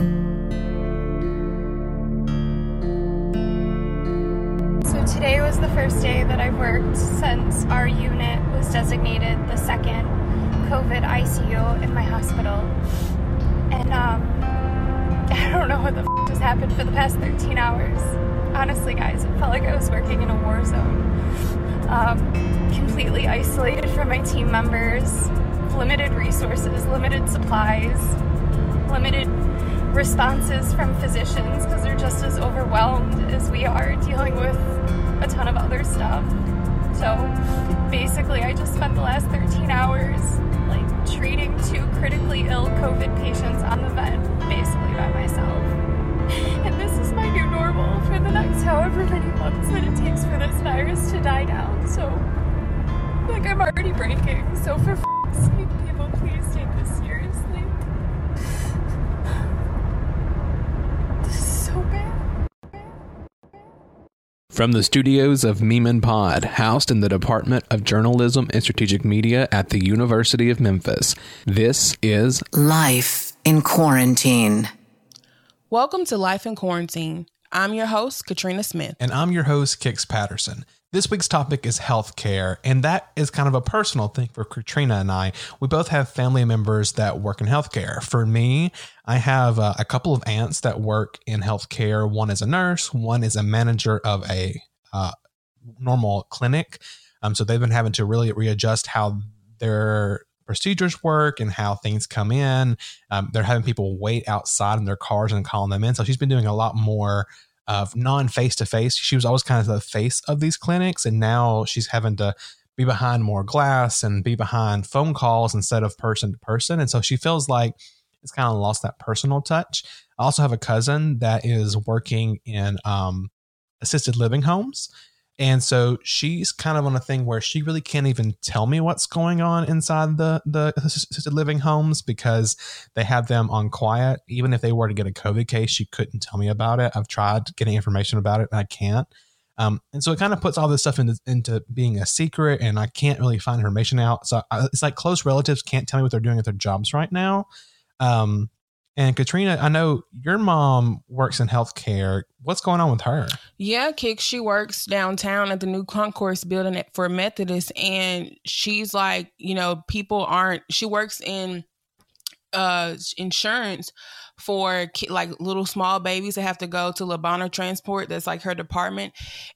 So today was the first day that I've worked since our unit was designated the second COVID ICU in my hospital. And um, I don't know what the f- just happened for the past 13 hours. Honestly, guys, it felt like I was working in a war zone. Um, completely isolated from my team members, limited resources, limited supplies, limited responses from physicians because they're just as overwhelmed as we are dealing with a ton of other stuff. So basically, I just spent the last 13 hours like treating two critically ill COVID patients on the vent, basically by myself. And this is my new normal for the next however many months that it takes for this virus to die down. So, like, I'm already breaking. So, for From the studios of Meeman Pod, housed in the Department of Journalism and Strategic Media at the University of Memphis, this is Life in quarantine. Welcome to Life in Quarantine. I'm your host, Katrina Smith. And I'm your host, Kix Patterson. This week's topic is healthcare, and that is kind of a personal thing for Katrina and I. We both have family members that work in healthcare. For me, I have uh, a couple of aunts that work in healthcare. One is a nurse, one is a manager of a uh, normal clinic. Um, so they've been having to really readjust how their procedures work and how things come in. Um, they're having people wait outside in their cars and calling them in. So she's been doing a lot more of non face to face. She was always kind of the face of these clinics, and now she's having to be behind more glass and be behind phone calls instead of person to person. And so she feels like it's kind of lost that personal touch. I also have a cousin that is working in um, assisted living homes. And so she's kind of on a thing where she really can't even tell me what's going on inside the the assisted living homes because they have them on quiet. Even if they were to get a COVID case, she couldn't tell me about it. I've tried getting information about it and I can't. Um, and so it kind of puts all this stuff into, into being a secret, and I can't really find information out. So I, it's like close relatives can't tell me what they're doing at their jobs right now. Um, and Katrina, I know your mom works in healthcare. What's going on with her? Yeah, Kix, she works downtown at the new concourse building for Methodist, and she's like, you know, people aren't. She works in uh insurance for like little small babies that have to go to Le Bonheur Transport. That's like her department.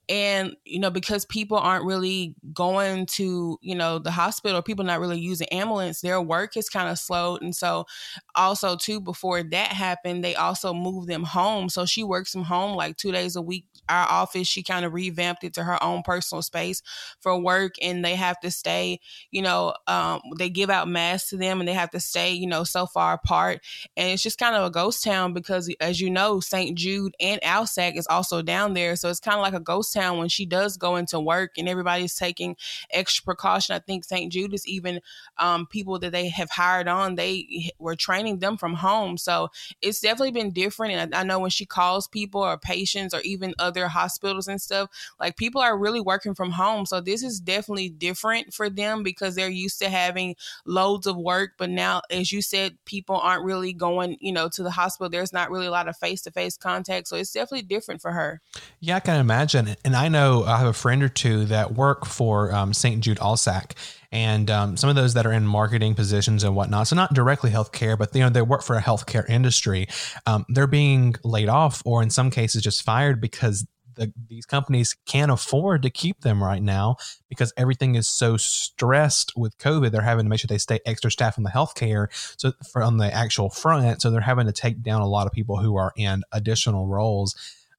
And, you know, because people aren't really going to, you know, the hospital, people not really using ambulance, their work is kind of slowed. And so also too, before that happened, they also moved them home. So she works from home like two days a week. Our office, she kind of revamped it to her own personal space for work and they have to stay, you know, um, they give out masks to them and they have to stay, you know, so far apart. And it's just kind of a ghost town because, as you know, St. Jude and ALSAC is also down there. So it's kind of like a ghost town when she does go into work and everybody's taking extra precaution. I think St. Jude is even um, people that they have hired on, they were training them from home. So it's definitely been different. And I, I know when she calls people or patients or even other hospitals and stuff, like people are really working from home. So this is definitely different for them because they're used to having loads of work. But now, as you said, people aren't really going, you know, to the hospital. There's not really a lot of face to face contact. So it's definitely different for her. Yeah, I can imagine. And I know I have a friend or two that work for um, St. Jude ALSAC and um, some of those that are in marketing positions and whatnot. So not directly healthcare, but you know they work for a healthcare industry. Um, they're being laid off, or in some cases just fired because the, these companies can't afford to keep them right now because everything is so stressed with COVID. They're having to make sure they stay extra staff in the healthcare. So for on the actual front, so they're having to take down a lot of people who are in additional roles.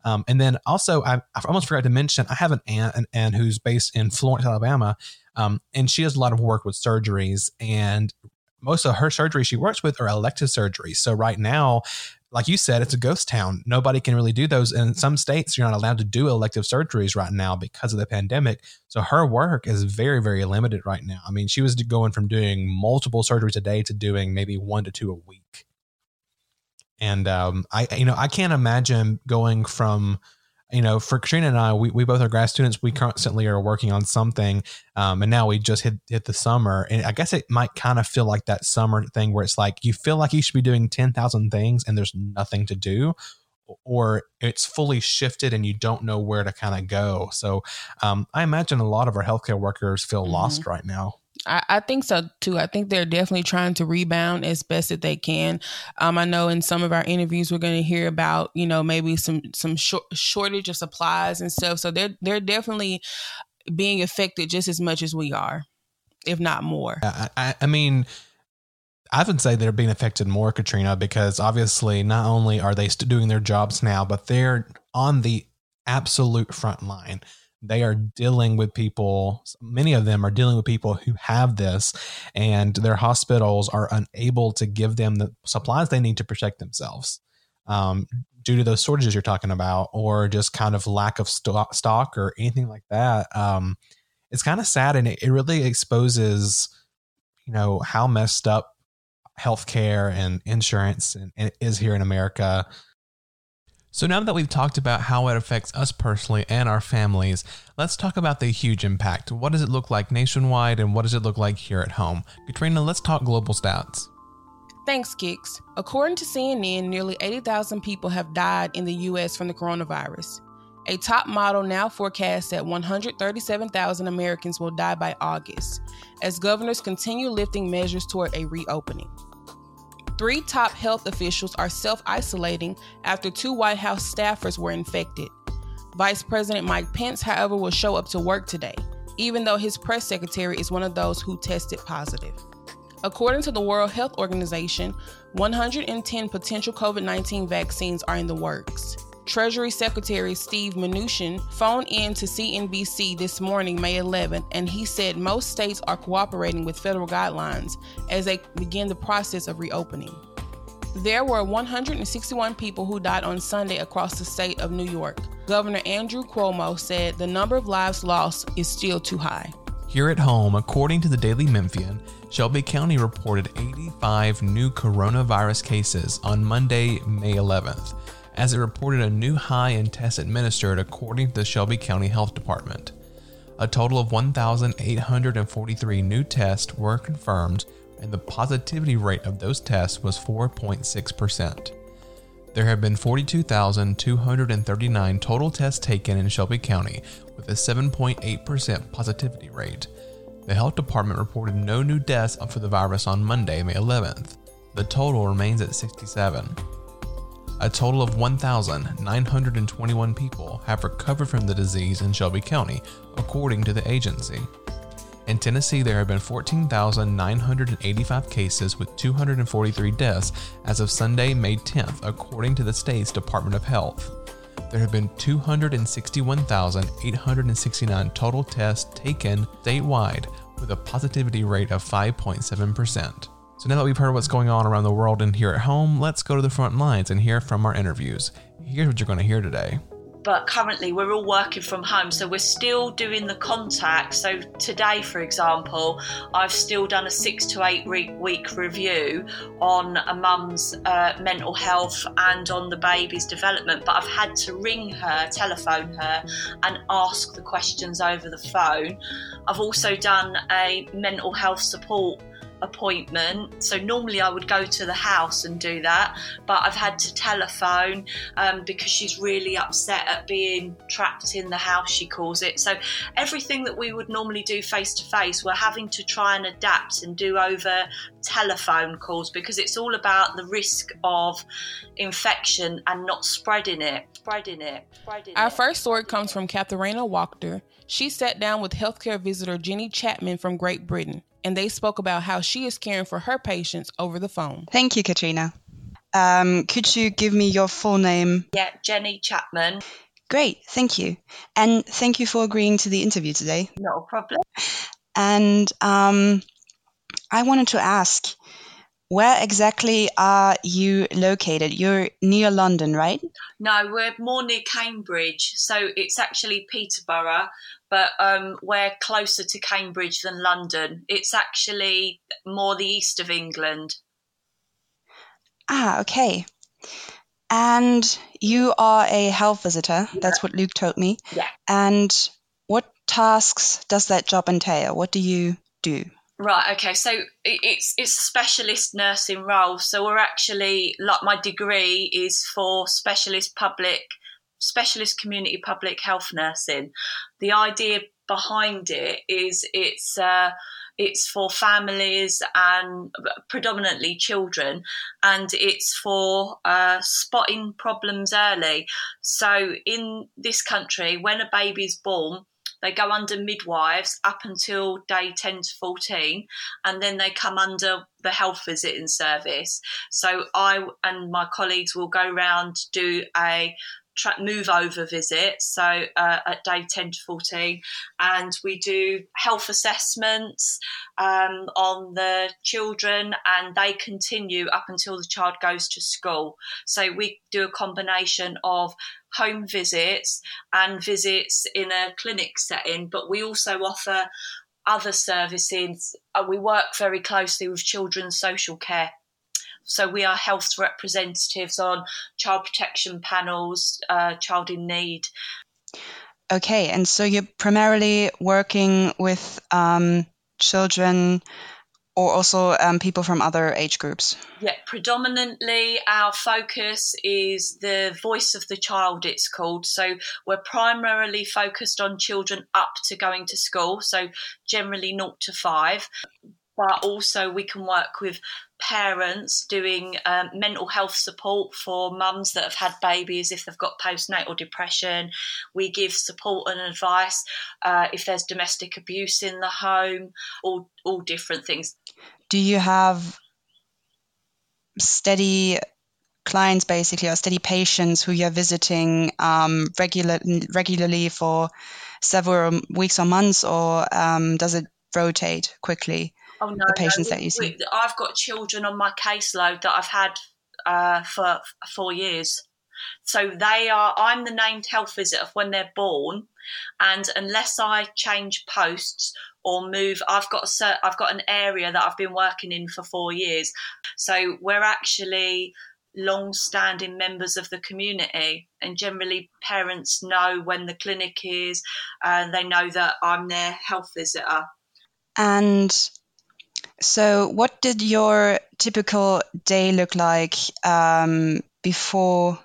Um, and then also, I, I, almost forgot to mention, I have an aunt, an aunt who's based in Florence, Alabama, um, and she does a lot of work with surgeries. And most of her surgeries she works with are elective surgeries. So right now, like you said, it's a ghost town. Nobody can really do those. And in some states, you're not allowed to do elective surgeries right now because of the pandemic. So her work is very, very limited right now. I mean, she was going from doing multiple surgeries a day to doing maybe one to two a week. And um, I, you know, I can't imagine going from you know, for Katrina and I, we, we both are grad students. We constantly are working on something. Um, and now we just hit, hit the summer. And I guess it might kind of feel like that summer thing where it's like you feel like you should be doing 10,000 things and there's nothing to do, or it's fully shifted and you don't know where to kind of go. So um, I imagine a lot of our healthcare workers feel mm-hmm. lost right now. I, I, think so too. I think they're definitely trying to rebound as best that they can. Um, I know in some of our interviews we're going to hear about you know maybe some some short, shortage of supplies and stuff. So they're they're definitely being affected just as much as we are, if not more. I, I, I mean. I would say they're being affected more, Katrina, because obviously not only are they doing their jobs now, but they're on the absolute front line they are dealing with people many of them are dealing with people who have this and their hospitals are unable to give them the supplies they need to protect themselves um, due to those shortages you're talking about or just kind of lack of stock, stock or anything like that um, it's kind of sad and it, it really exposes you know how messed up healthcare and insurance and, and is here in america so now that we've talked about how it affects us personally and our families, let's talk about the huge impact. What does it look like nationwide and what does it look like here at home? Katrina, let's talk global stats. Thanks, Kix. According to CNN, nearly 80,000 people have died in the U.S. from the coronavirus. A top model now forecasts that 137,000 Americans will die by August, as governors continue lifting measures toward a reopening. Three top health officials are self isolating after two White House staffers were infected. Vice President Mike Pence, however, will show up to work today, even though his press secretary is one of those who tested positive. According to the World Health Organization, 110 potential COVID 19 vaccines are in the works. Treasury Secretary Steve Mnuchin phoned in to CNBC this morning, May 11th, and he said most states are cooperating with federal guidelines as they begin the process of reopening. There were 161 people who died on Sunday across the state of New York. Governor Andrew Cuomo said the number of lives lost is still too high. Here at home, according to the Daily Memphian, Shelby County reported 85 new coronavirus cases on Monday, May 11th as it reported a new high in tests administered according to the Shelby County Health Department. A total of 1,843 new tests were confirmed, and the positivity rate of those tests was 4.6%. There have been 42,239 total tests taken in Shelby County, with a 7.8% positivity rate. The health department reported no new deaths for the virus on Monday, May 11th. The total remains at 67. A total of 1,921 people have recovered from the disease in Shelby County, according to the agency. In Tennessee, there have been 14,985 cases with 243 deaths as of Sunday, May 10th, according to the state's Department of Health. There have been 261,869 total tests taken statewide with a positivity rate of 5.7%. So now that we've heard what's going on around the world and here at home, let's go to the front lines and hear from our interviews. Here's what you're going to hear today. But currently, we're all working from home, so we're still doing the contact. So, today, for example, I've still done a six to eight week review on a mum's uh, mental health and on the baby's development. But I've had to ring her, telephone her, and ask the questions over the phone. I've also done a mental health support appointment. So normally I would go to the house and do that, but I've had to telephone um, because she's really upset at being trapped in the house, she calls it. So everything that we would normally do face to face, we're having to try and adapt and do over telephone calls because it's all about the risk of infection and not spreading it. Spreading it. Spreading Our it. first story comes from Katharina Walker. She sat down with healthcare visitor Jenny Chapman from Great Britain and they spoke about how she is caring for her patients over the phone. Thank you, Katrina. Um, could you give me your full name? Yeah, Jenny Chapman. Great, thank you. And thank you for agreeing to the interview today. No problem. And um, I wanted to ask, where exactly are you located? You're near London, right? No, we're more near Cambridge. So it's actually Peterborough, but um, we're closer to Cambridge than London. It's actually more the east of England. Ah, okay. And you are a health visitor. That's what Luke told me. Yeah. And what tasks does that job entail? What do you do? Right. Okay. So it's it's a specialist nursing role. So we're actually like my degree is for specialist public, specialist community public health nursing. The idea behind it is it's uh, it's for families and predominantly children, and it's for uh, spotting problems early. So in this country, when a baby's born they go under midwives up until day 10 to 14, and then they come under the health visiting service. So I and my colleagues will go around do a tra- move over visit, so uh, at day 10 to 14, and we do health assessments um, on the children, and they continue up until the child goes to school. So we do a combination of home visits and visits in a clinic setting, but we also offer other services. Uh, we work very closely with children's social care so we are health representatives on child protection panels, uh, child in need. Okay, and so you're primarily working with um, children or also um, people from other age groups? Yeah, predominantly our focus is the voice of the child, it's called. So we're primarily focused on children up to going to school, so generally 0 to 5 but also we can work with parents doing um, mental health support for mums that have had babies if they've got postnatal depression. We give support and advice uh, if there's domestic abuse in the home, all all different things. Do you have steady clients basically or steady patients who you're visiting um, regular, regularly for several weeks or months or um, does it rotate quickly? Oh, no, the patients no. that you see? I've got children on my caseload that I've had uh, for four years. So they are, I'm the named health visitor when they're born. And unless I change posts or move, I've got a I've got an area that I've been working in for four years. So we're actually long-standing members of the community and generally parents know when the clinic is and they know that i'm their health visitor and so, what did your typical day look like um, before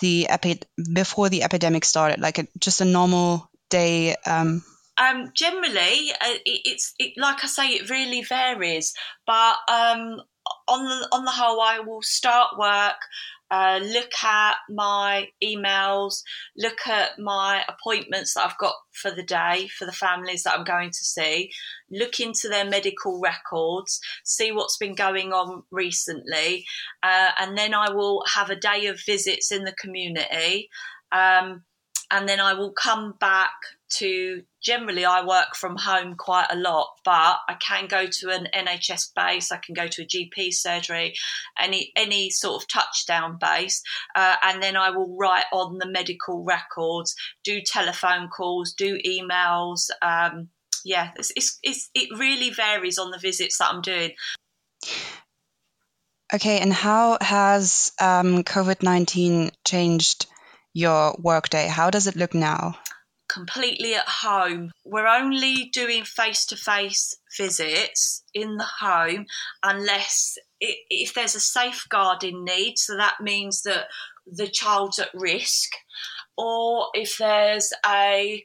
the epi- before the epidemic started? Like a, just a normal day? Um... Um, generally, uh, it, it's it, like I say, it really varies. But um, on the on the whole, I will start work uh, look at my emails, look at my appointments that I've got for the day for the families that I'm going to see, look into their medical records, see what's been going on recently, uh, and then I will have a day of visits in the community. Um, and then I will come back to generally I work from home quite a lot, but I can go to an NHS base, I can go to a GP surgery, any any sort of touchdown base, uh, and then I will write on the medical records, do telephone calls, do emails. Um, yeah, it's, it's, it's, it really varies on the visits that I'm doing. Okay, and how has um, COVID 19 changed your workday? How does it look now? Completely at home. We're only doing face to face visits in the home unless if there's a safeguarding need, so that means that the child's at risk, or if there's a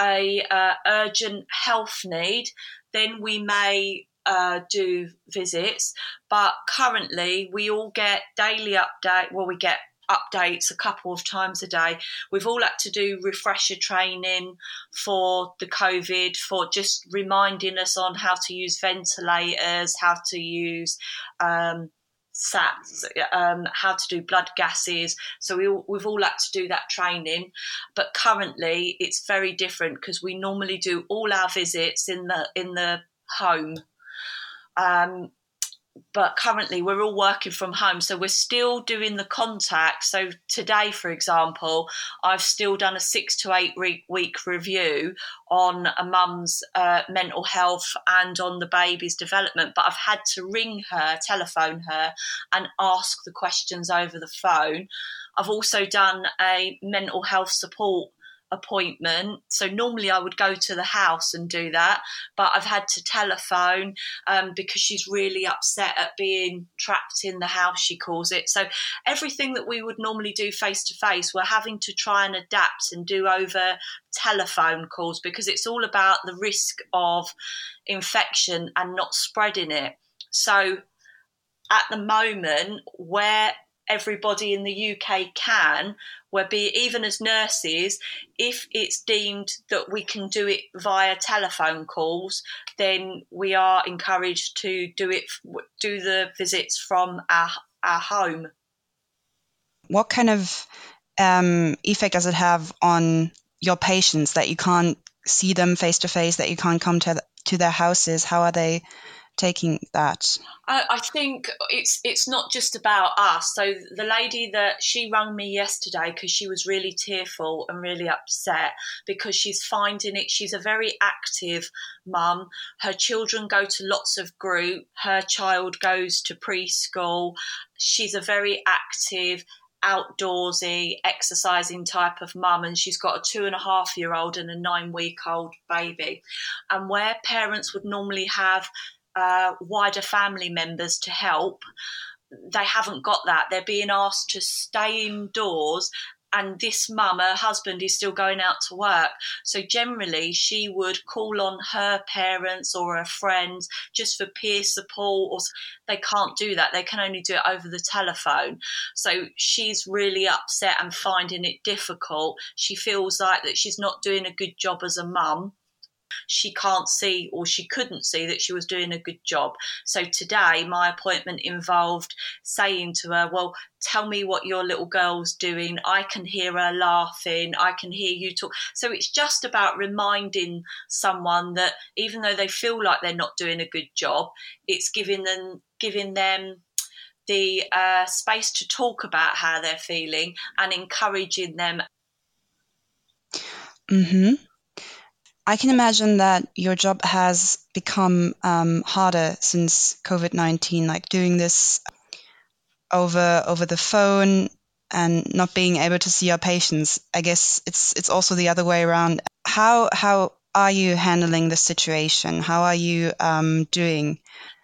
a uh, urgent health need, then we may uh, do visits. But currently, we all get daily update. Well, we get updates a couple of times a day. We've all had to do refresher training for the COVID, for just reminding us on how to use ventilators, how to use um, SATs, um, how to do blood gases. So we we've all had to do that training. But currently, it's very different because we normally do all our visits in the in the home. Um, but currently we're all working from home so we're still doing the contact. So today for example i've still done a six to eight week review on a mum's uh, mental health and on the baby's development but i've had to ring her telephone her and ask the questions over the phone. I've also done a mental health support appointment. So normally I would go to the house and do that, but I've had to telephone um, because she's really upset at being trapped in the house, she calls it. So everything that we would normally do face to face, we're having to try and adapt and do over telephone calls because it's all about the risk of infection and not spreading it. So at the moment, where everybody in the UK can, where be even as nurses, if it's deemed that we can do it via telephone calls, then we are encouraged to do it, do the visits from our, our home. What kind of um, effect does it have on your patients that you can't see them face to face, that you can't come to to their houses? How are they taking that? I, I, think it's it's not just about us. So the lady that she rang me yesterday because she was really tearful and really upset because she's finding it. She's a very active mum. Her children go to lots of group. Her child goes to preschool. She's a very active outdoorsy, exercising type of mum, and she's got a two and a half year old and a nine week old baby. And where parents would normally have uh, wider family members to help. They haven't got that. They're being asked to stay indoors and this mum, her husband is still going out to work. So generally, she would call on her parents or her friends just for peer support. Or they can't do that; they can only do it over the telephone. So she's really upset and finding it difficult. She feels like that she's not doing a good job as a mum she can't see or she couldn't see that she was doing a good job. So today, my appointment involved saying to her, Well, tell me what your little girl's doing. I can hear her laughing. I can hear you talk. So it's just about reminding someone that even though they feel like they're not doing a good job, it's giving them giving them the uh, space to talk about how they're feeling and encouraging them. Hmm. I can imagine that your job has become um, harder since COVID nineteen, like doing this over over the phone and not being able to see your patients. I guess it's it's also the other way around. How how are you handling the situation? How are you um, doing?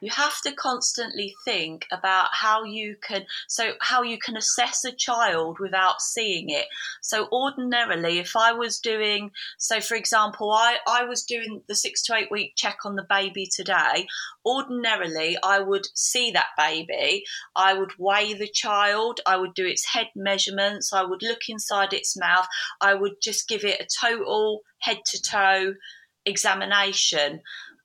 you have to constantly think about how you can so how you can assess a child without seeing it. So ordinarily if i was doing so for example i i was doing the 6 to 8 week check on the baby today. Ordinarily i would see that baby. I would weigh the child. I would do its head measurements. I would look inside its mouth. I would just give it a total head to toe examination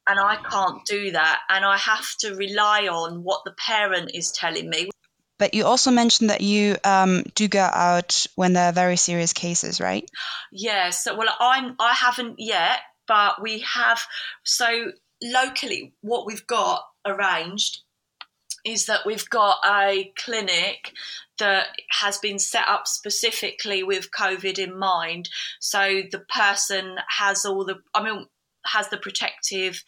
and I can't do that. And I have to rely on what the parent is telling me. But you also mentioned that you um, do go out when there are very serious cases, right? Yeah. So, well, I'm I haven't yet, but we have. So locally, what we've got arranged is that we've got a clinic that has been set up specifically with COVID in mind. So the person has all the. I mean has the protective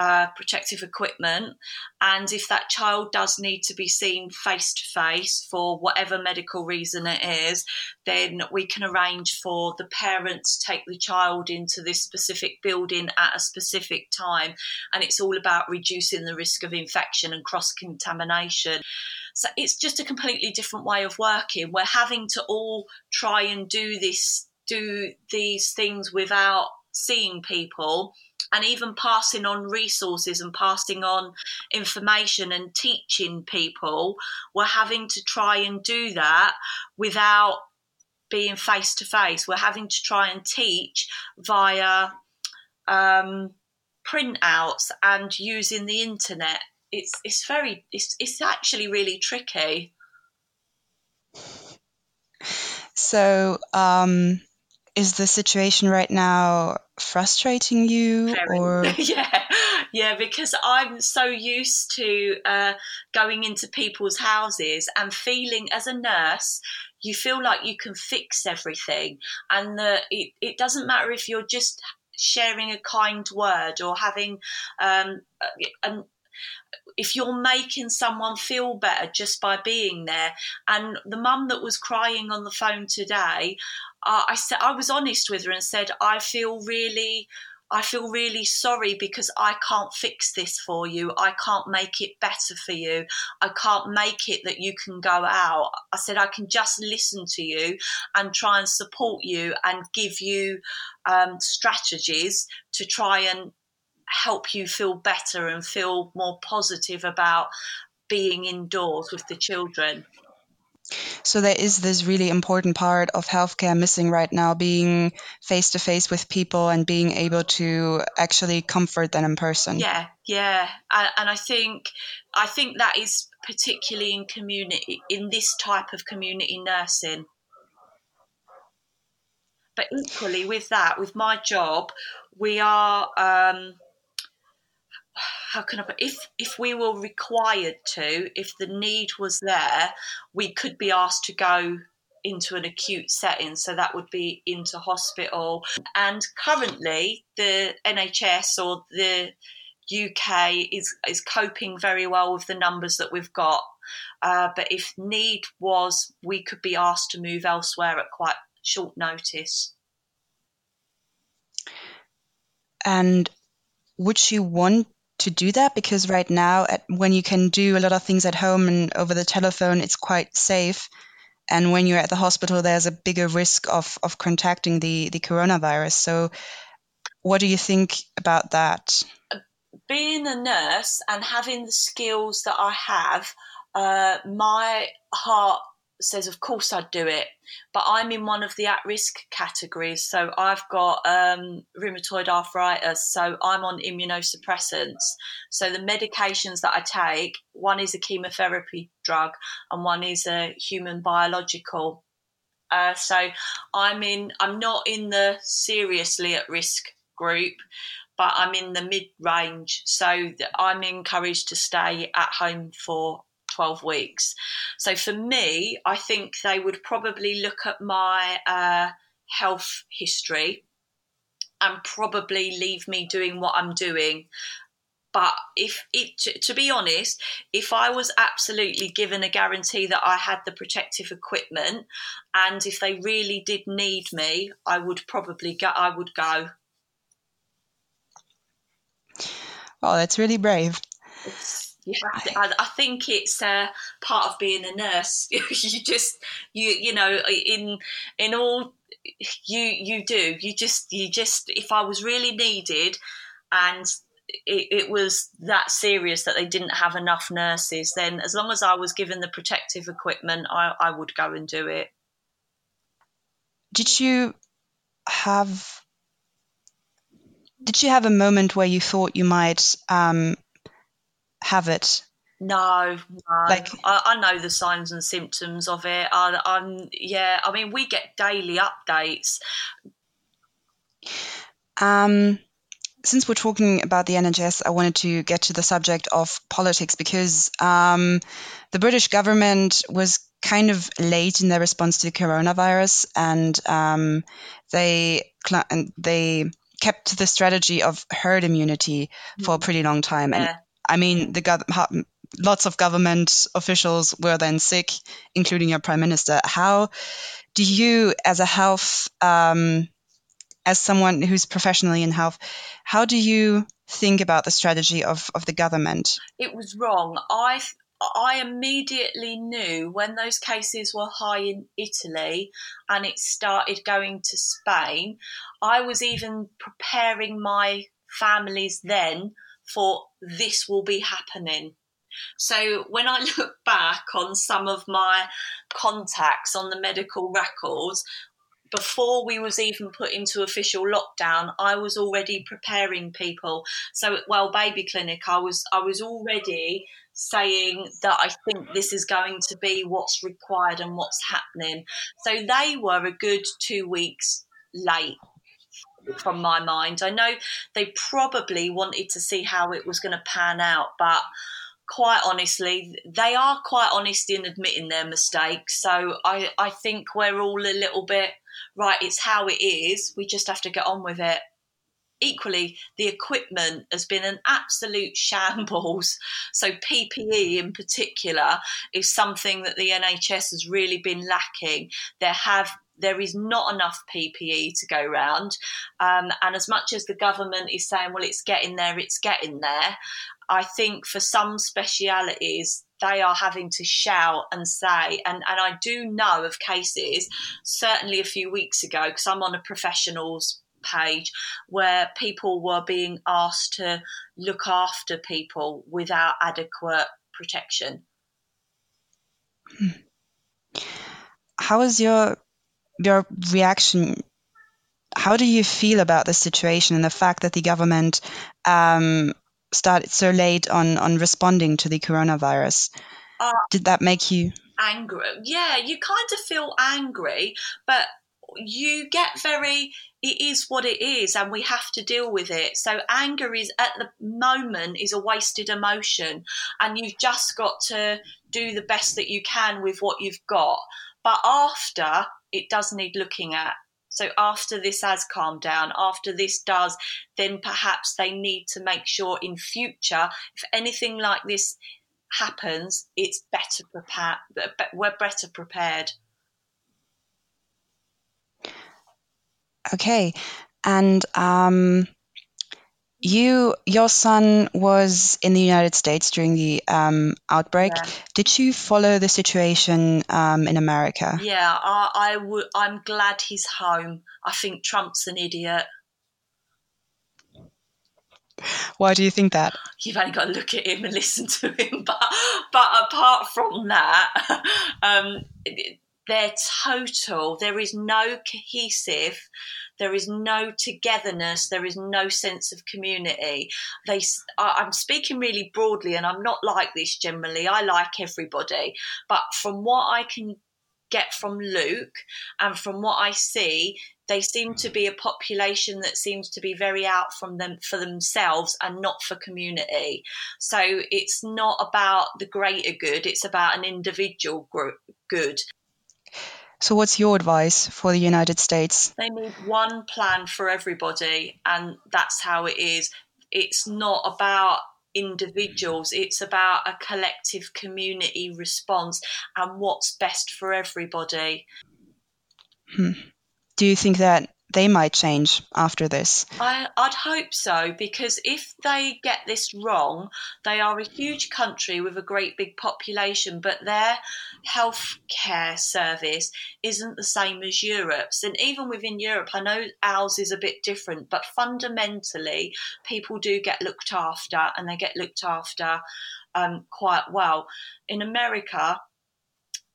uh, protective equipment. And if that child does need to be seen face to face for whatever medical reason it is, then we can arrange for the parents to take the child into this specific building at a specific time. And it's all about reducing the risk of infection and cross contamination. So it's just a completely different way of working. We're having to all try and do this, do these things without seeing people and even passing on resources and passing on information and teaching people, we're having to try and do that without being face to face. We're having to try and teach via um, printouts and using the internet. It's it's very it's it's actually really tricky. So um, is the situation right now frustrating you Very. or yeah yeah because i'm so used to uh, going into people's houses and feeling as a nurse you feel like you can fix everything and that it, it doesn't matter if you're just sharing a kind word or having um, an if you're making someone feel better just by being there. And the mum that was crying on the phone today, uh, I said I was honest with her and said I feel really. I feel really sorry because I can't fix this for you. I can't make it better for you. I can't make it that you can go out. I said, I can just listen to you and try and support you and give you um, strategies to try and help you feel better and feel more positive about being indoors with the children. So there is this really important part of healthcare missing right now, being face to face with people and being able to actually comfort them in person. Yeah, yeah, and I think I think that is particularly in community in this type of community nursing. But equally with that, with my job, we are. Um, how can I put if if we were required to, if the need was there, we could be asked to go into an acute setting, so that would be into hospital. And currently, the NHS or the UK is is coping very well with the numbers that we've got. Uh, but if need was, we could be asked to move elsewhere at quite short notice. And would you want to do that because right now at, when you can do a lot of things at home and over the telephone it's quite safe. And when you're at the hospital there's a bigger risk of, of contacting the, the coronavirus. So what do you think about that? Being a nurse and having the skills that i have uh, my heart says, of course I'd do it. But I'm in one of the at risk categories. So I've got um, rheumatoid arthritis. So I'm on immunosuppressants. So the medications that I take, one is a chemotherapy drug and one is a human biological. Uh, so I'm in, I'm not in the seriously at risk group, but I'm in the mid range. So I'm encouraged to stay at home for 12 weeks. So for me, I think they would probably look at my uh, health history and probably leave me doing what I'm doing. But if it, to, to be honest, if I was absolutely given a guarantee that I had the protective equipment, and if they really did need me, I would probably go. I would go. Oh, that's really brave. It's, I, I, think it's uh, part of being a nurse. you just you you know in in all you you do you just you just if I was really needed and it, it, was that serious that they didn't have enough nurses, then as long as I was given the protective equipment, I, I would go and do it. Did you have did you have a moment where you thought you might um, have it? No, no. Like I, I, know the signs and symptoms of it. I, I'm yeah. I mean, we get daily updates. Um, since we're talking about the NHS, I wanted to get to the subject of politics because um, the British government was kind of late in their response to the coronavirus, and um, they and they kept the strategy of herd immunity for a mm. pretty long time, yeah. I mean, the gov- lots of government officials were then sick, including your prime minister. How do you, as a health, um, as someone who's professionally in health, how do you think about the strategy of, of the government? It was wrong. I I immediately knew when those cases were high in Italy and it started going to Spain. I was even preparing my families then for this will be happening. So when I look back on some of my contacts on the medical records, before we was even put into official lockdown, I was already preparing people. So Well Baby Clinic, I was I was already saying that I think this is going to be what's required and what's happening. So they were a good two weeks late from my mind. I know they probably wanted to see how it was going to pan out, but quite honestly, they are quite honest in admitting their mistakes. So I, I think we're all a little bit right. It's how it is. We just have to get on with it. Equally, the equipment has been an absolute shambles. So PPE in particular is something that the NHS has really been lacking. There have there is not enough PPE to go round. Um, and as much as the government is saying, well, it's getting there, it's getting there, I think for some specialities, they are having to shout and say, and, and I do know of cases, certainly a few weeks ago, because I'm on a professionals page, where people were being asked to look after people without adequate protection. How was your your reaction? How do you feel about the situation and the fact that the government um, started so late on on responding to the coronavirus? Uh, Did that make you angry? Yeah, you kind of feel angry, but you get very it is what it is and we have to deal with it so anger is at the moment is a wasted emotion and you've just got to do the best that you can with what you've got but after it does need looking at so after this has calmed down, after this does, then perhaps they need to make sure in future, if anything like this happens, it's better prepared. We're better prepared. okay? And um, you, your son was in the United States during the um, outbreak. Yeah. Did you follow the situation um, in America? Yeah, I, I would. I'm glad he's home. I think Trump's an idiot. Why do you think that? You've only got to look at him and listen to him. But but apart from that, um, they're total. There is no cohesive. There is no togetherness. There is no sense of community. They. I'm speaking really broadly, and I'm not like this generally. I like everybody, but from what I can get from Luke and from what I see, they seem to be a population that seems to be very out from them for themselves and not for community. So it's not about the greater good; it's about an individual good. So, what's your advice for the United States? They need one plan for everybody, and that's how it is. It's not about individuals, it's about a collective community response and what's best for everybody. Hmm. Do you think that they might change after this? I, I'd hope so because if they get this wrong, they are a huge country with a great big population, but their healthcare service isn't the same as Europe's. And even within Europe, I know ours is a bit different, but fundamentally, people do get looked after and they get looked after um, quite well. In America,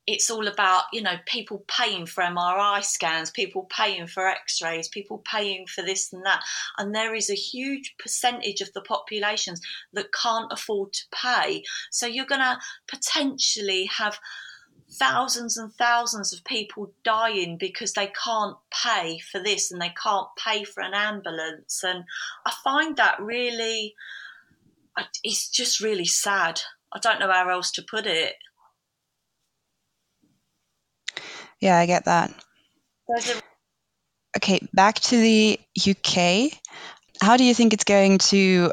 it's all about you know people paying for MRI scans, people paying for X-rays, people paying for this and that, and there is a huge percentage of the populations that can't afford to pay. So you're going to potentially have thousands and thousands of people dying because they can't pay for this and they can't pay for an ambulance, and I find that really, it's just really sad. I don't know how else to put it. Yeah, I get that. Okay, back to the UK. How do you think it's going to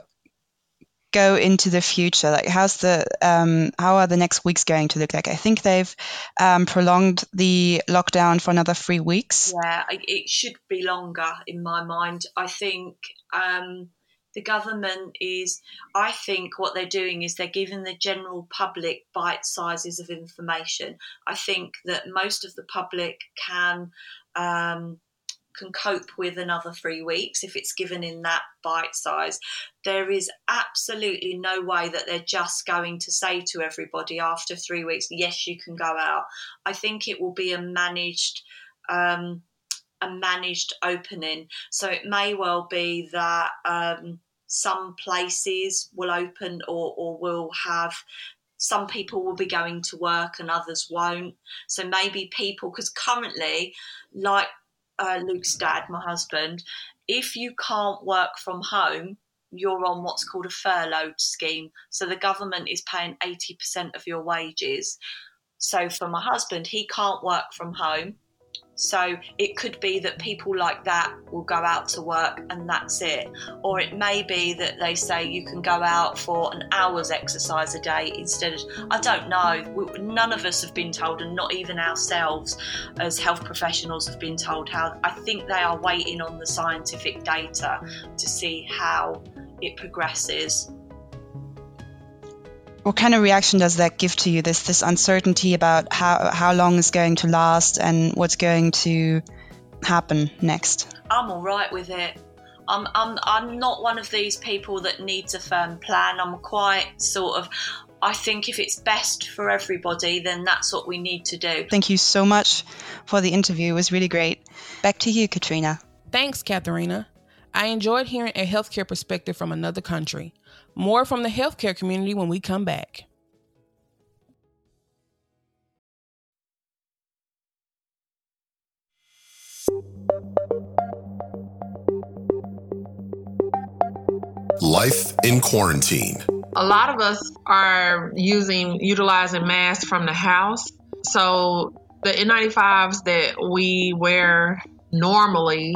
go into the future? Like, how's the um, how are the next weeks going to look like? I think they've um, prolonged the lockdown for another three weeks. Yeah, it should be longer in my mind. I think um, the government is, I think what they're doing is they're giving the general public bite sizes of information. I think that most of the public can. Um, can cope with another three weeks if it's given in that bite size. There is absolutely no way that they're just going to say to everybody after three weeks, yes, you can go out. I think it will be a managed um, a managed opening. So it may well be that um, some places will open or, or will have. Some people will be going to work and others won't. So maybe people, because currently, like uh, Luke's dad, my husband, if you can't work from home, you're on what's called a furloughed scheme. So the government is paying 80% of your wages. So for my husband, he can't work from home. So it could be that people like that will go out to work and that's it. Or it may be that they say you can go out for an hour's exercise a day instead of, I don't know. None of us have been told, and not even ourselves as health professionals have been told how. I think they are waiting on the scientific data to see how it progresses what kind of reaction does that give to you? This this uncertainty about how how long is going to last and what's going to happen next. I'm all right with it. I'm I'm I'm not one of these people that needs a firm plan. I'm quite sort of. I think if it's best for everybody, then that's what we need to do. Thank you so much for the interview. It was really great. Back to you, Katrina. Thanks, Katharina. I enjoyed hearing a healthcare perspective from another country. More from the healthcare community when we come back. Life in quarantine. A lot of us are using, utilizing masks from the house. So the N95s that we wear normally,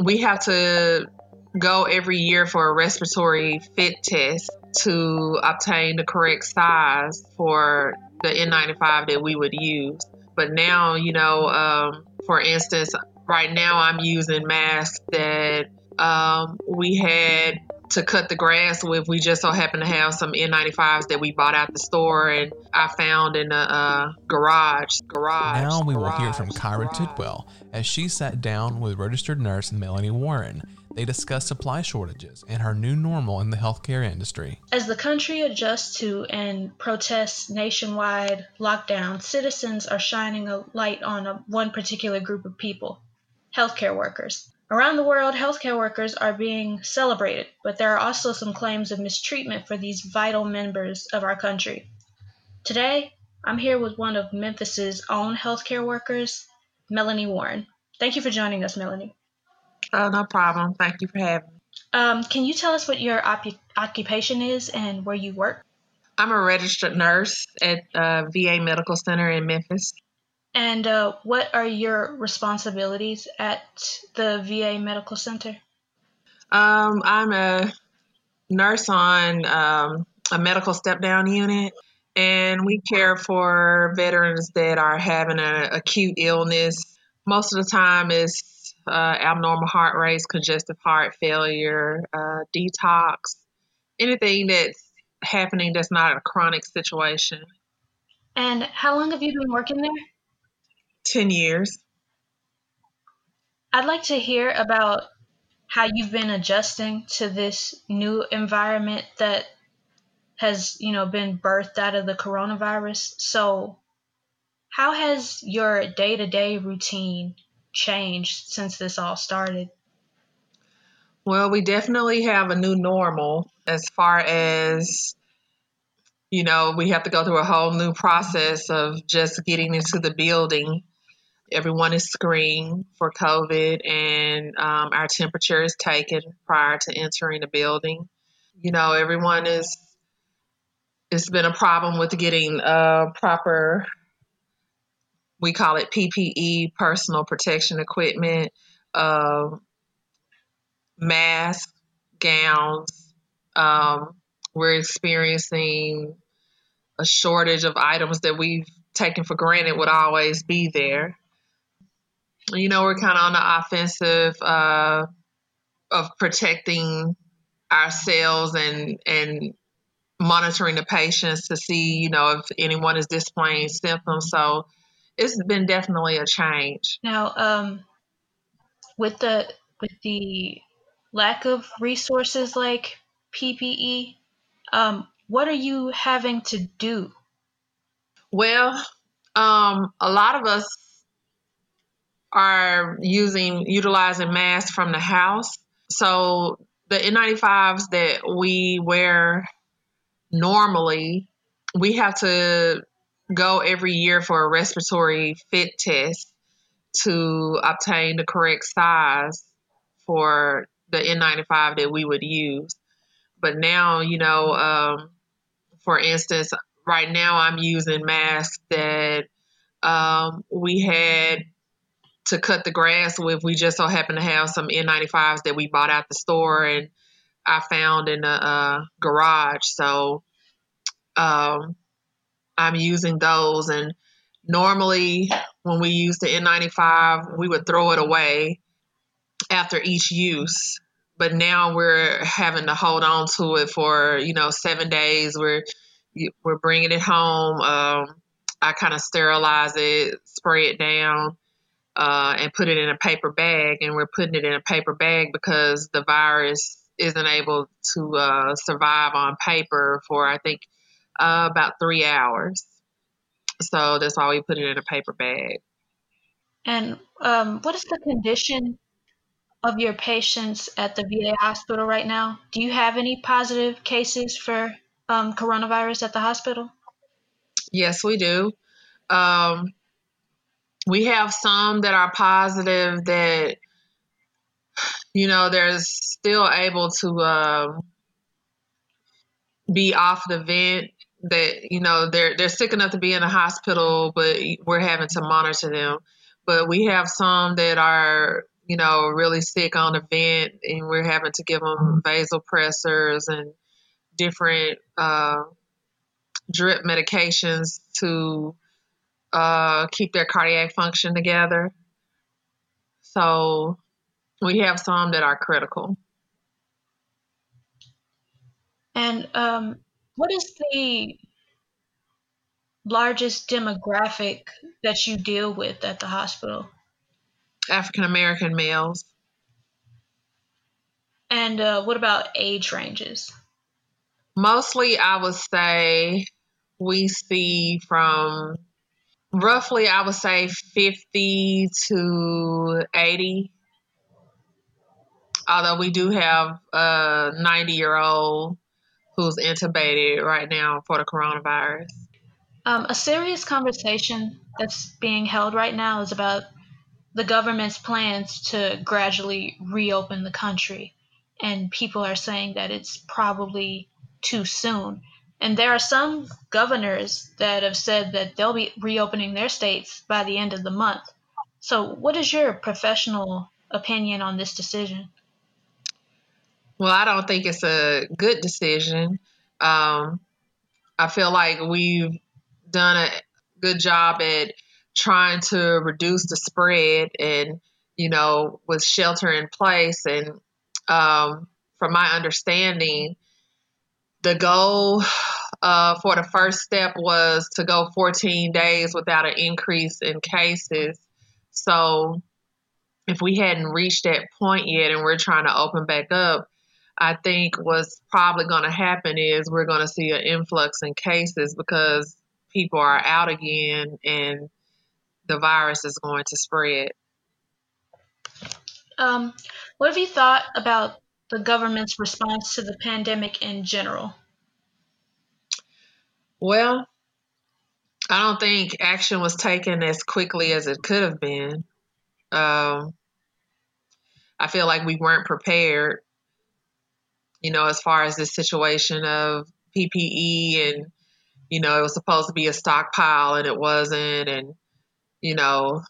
we have to go every year for a respiratory fit test to obtain the correct size for the N95 that we would use. But now, you know, um, for instance, right now I'm using masks that um, we had to cut the grass with. We just so happen to have some N95s that we bought at the store and I found in a uh, garage. Garage. Now we garage, will hear from Kyra garage. Tidwell as she sat down with registered nurse Melanie Warren they discuss supply shortages and her new normal in the healthcare industry. As the country adjusts to and protests nationwide lockdown, citizens are shining a light on a, one particular group of people healthcare workers. Around the world, healthcare workers are being celebrated, but there are also some claims of mistreatment for these vital members of our country. Today, I'm here with one of Memphis's own healthcare workers, Melanie Warren. Thank you for joining us, Melanie. Oh, no problem. Thank you for having me. Um, can you tell us what your op- occupation is and where you work? I'm a registered nurse at uh, VA Medical Center in Memphis. And uh, what are your responsibilities at the VA Medical Center? Um, I'm a nurse on um, a medical step down unit, and we care for veterans that are having an acute illness. Most of the time, is uh, abnormal heart rates, congestive heart failure, uh, detox, anything that's happening that's not a chronic situation. And how long have you been working there? 10 years. I'd like to hear about how you've been adjusting to this new environment that has, you know, been birthed out of the coronavirus. So, how has your day-to-day routine changed since this all started? Well, we definitely have a new normal as far as you know, we have to go through a whole new process of just getting into the building. Everyone is screened for COVID, and um, our temperature is taken prior to entering the building. You know, everyone is. It's been a problem with getting uh, proper we call it PPE, personal protection equipment, uh, masks, gowns. Um, we're experiencing a shortage of items that we've taken for granted would always be there. You know, we're kind of on the offensive uh, of protecting ourselves and and monitoring the patients to see, you know, if anyone is displaying symptoms. So it's been definitely a change. Now, um, with the with the lack of resources like PPE, um, what are you having to do? Well, um, a lot of us are using utilizing masks from the house. So the N95s that we wear normally, we have to go every year for a respiratory fit test to obtain the correct size for the N95 that we would use. But now, you know, um, for instance, right now I'm using masks that um, we had to cut the grass with. We just so happen to have some N95s that we bought out the store and I found in the uh, garage. So um, I'm using those. And normally, when we use the N95, we would throw it away after each use. But now we're having to hold on to it for you know seven days. We're we're bringing it home. Um, I kind of sterilize it, spray it down, uh, and put it in a paper bag. And we're putting it in a paper bag because the virus isn't able to uh, survive on paper for I think uh, about three hours. So that's why we put it in a paper bag. And um, what is the condition of your patients at the VA hospital right now? Do you have any positive cases for um, coronavirus at the hospital? Yes, we do. Um, we have some that are positive that, you know, they're still able to uh, be off the vent. That you know they're they're sick enough to be in the hospital, but we're having to monitor them. But we have some that are you know really sick on the vent, and we're having to give them vasopressors and different uh, drip medications to uh, keep their cardiac function together. So we have some that are critical. And um, what is the largest demographic that you deal with at the hospital? African American males. And uh, what about age ranges? Mostly, I would say we see from roughly, I would say 50 to 80. Although we do have a 90 year old who's intubated right now for the coronavirus. Um, a serious conversation that's being held right now is about the government's plans to gradually reopen the country. And people are saying that it's probably too soon. And there are some governors that have said that they'll be reopening their states by the end of the month. So, what is your professional opinion on this decision? Well, I don't think it's a good decision. Um, I feel like we've done a good job at trying to reduce the spread and, you know, with shelter in place. And um, from my understanding, the goal uh, for the first step was to go 14 days without an increase in cases. So if we hadn't reached that point yet and we're trying to open back up, I think what's probably going to happen is we're going to see an influx in cases because people are out again and the virus is going to spread. Um, what have you thought about the government's response to the pandemic in general? Well, I don't think action was taken as quickly as it could have been. Um, I feel like we weren't prepared, you know, as far as this situation of PPE and, you know, it was supposed to be a stockpile and it wasn't. And, you know,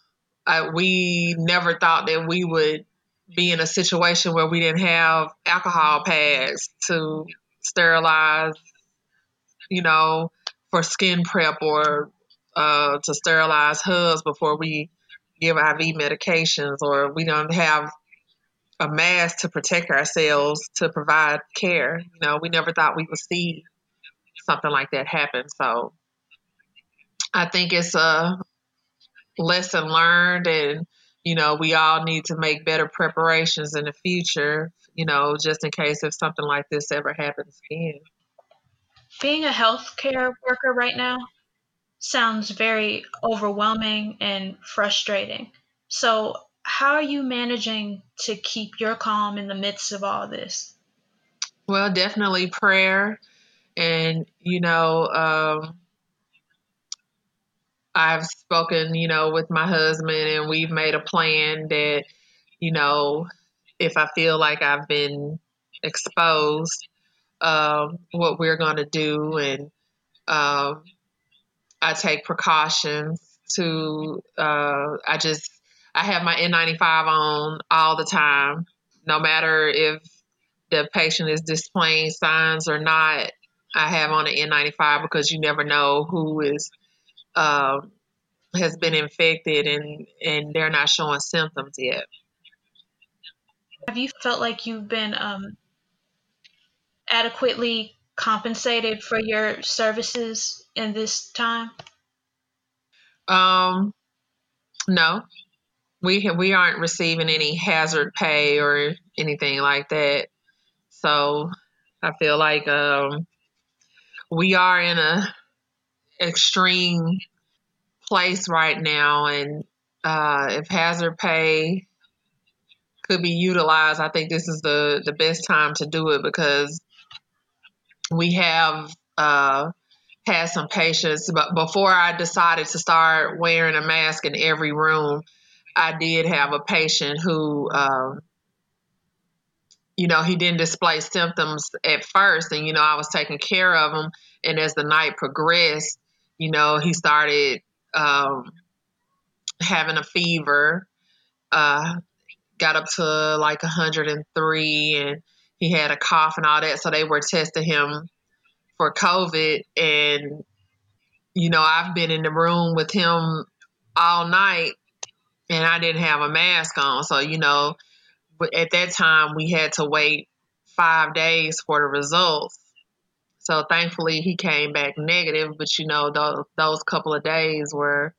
I, we never thought that we would be in a situation where we didn't have alcohol pads to sterilize, you know, for skin prep or uh, to sterilize hubs before we give IV medications, or we don't have a mask to protect ourselves to provide care. You know, we never thought we would see something like that happen. So I think it's a lesson learned and you know, we all need to make better preparations in the future, you know, just in case if something like this ever happens again. Being a healthcare worker right now sounds very overwhelming and frustrating. So, how are you managing to keep your calm in the midst of all this? Well, definitely prayer. And, you know, um, I've spoken, you know, with my husband and we've made a plan that, you know, if I feel like I've been exposed, uh, what we're going to do. And um, I take precautions to, uh, I just, I have my N95 on all the time, no matter if the patient is displaying signs or not. I have on an N95 because you never know who is uh, has been infected and and they're not showing symptoms yet. Have you felt like you've been um, adequately compensated for your services in this time? Um, no, we we aren't receiving any hazard pay or anything like that. So I feel like um, we are in a extreme place right now, and uh, if hazard pay could be utilized, I think this is the the best time to do it because we have uh, had some patients. But before I decided to start wearing a mask in every room, I did have a patient who. Um, you know, he didn't display symptoms at first, and you know, I was taking care of him. And as the night progressed, you know, he started um, having a fever, uh, got up to like 103, and he had a cough and all that. So they were testing him for COVID. And, you know, I've been in the room with him all night and I didn't have a mask on. So, you know, at that time we had to wait five days for the results. So thankfully he came back negative, but you know, those, those couple of days were,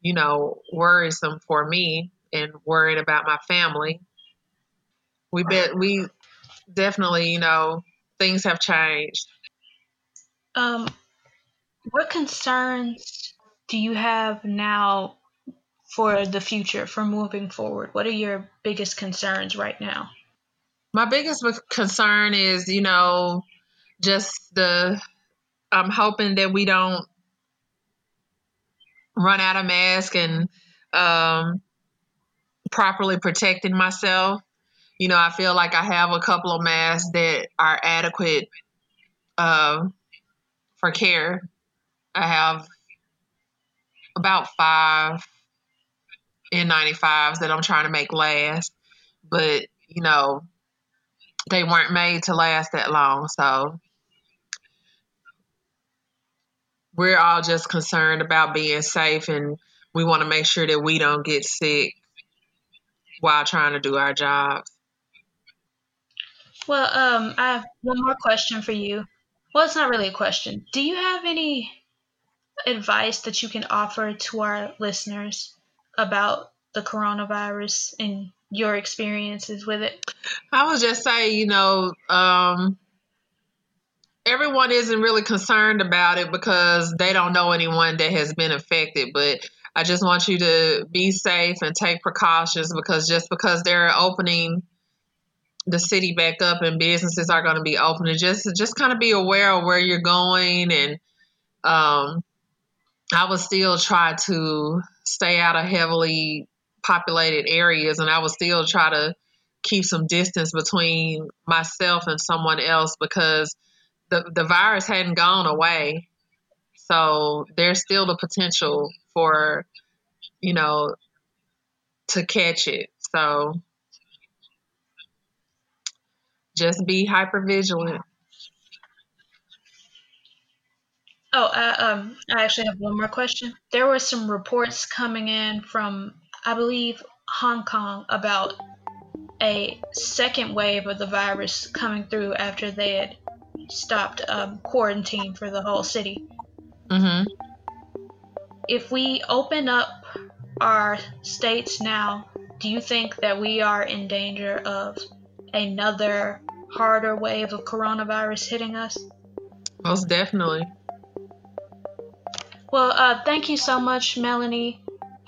you know, worrisome for me and worried about my family. We bet we definitely, you know, things have changed. Um, what concerns do you have now for the future, for moving forward? What are your biggest concerns right now? My biggest concern is, you know, just the, I'm hoping that we don't run out of mask and um, properly protecting myself. You know, I feel like I have a couple of masks that are adequate uh, for care. I have about five N95s that I'm trying to make last, but you know, they weren't made to last that long. So we're all just concerned about being safe and we want to make sure that we don't get sick while trying to do our jobs. Well, um, I have one more question for you. Well, it's not really a question. Do you have any advice that you can offer to our listeners about the coronavirus and your experiences with it? I would just say, you know, um, everyone isn't really concerned about it because they don't know anyone that has been affected. But I just want you to be safe and take precautions because just because they're opening the city back up and businesses are going to be open and just just kind of be aware of where you're going and um I would still try to stay out of heavily populated areas and I would still try to keep some distance between myself and someone else because the the virus hadn't gone away. So there's still the potential for you know to catch it. So just be hyper vigilant. Oh, I, um, I actually have one more question. There were some reports coming in from, I believe, Hong Kong about a second wave of the virus coming through after they had stopped um, quarantine for the whole city. Mm-hmm. If we open up our states now, do you think that we are in danger of another harder wave of coronavirus hitting us? Most definitely. Well, uh, thank you so much, Melanie,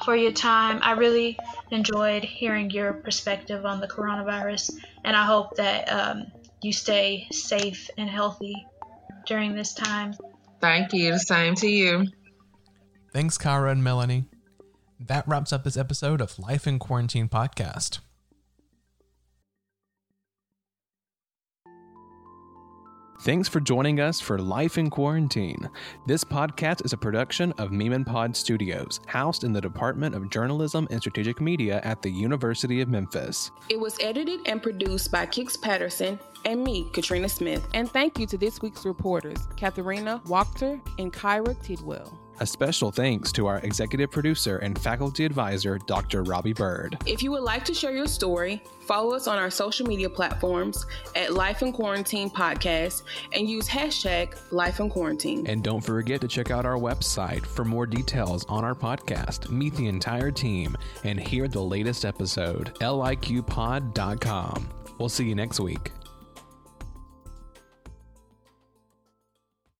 for your time. I really enjoyed hearing your perspective on the coronavirus, and I hope that um, you stay safe and healthy during this time. Thank you. The same to you. Thanks, Kara and Melanie. That wraps up this episode of Life in Quarantine podcast. Thanks for joining us for Life in Quarantine. This podcast is a production of Meeman Pod Studios, housed in the Department of Journalism and Strategic Media at the University of Memphis. It was edited and produced by Kix Patterson and me, Katrina Smith. And thank you to this week's reporters, Katharina Wachter and Kyra Tidwell. A special thanks to our executive producer and faculty advisor, Dr. Robbie Bird. If you would like to share your story, follow us on our social media platforms at Life in Quarantine Podcast and use hashtag Life in Quarantine. And don't forget to check out our website for more details on our podcast, meet the entire team, and hear the latest episode, liqpod.com. We'll see you next week.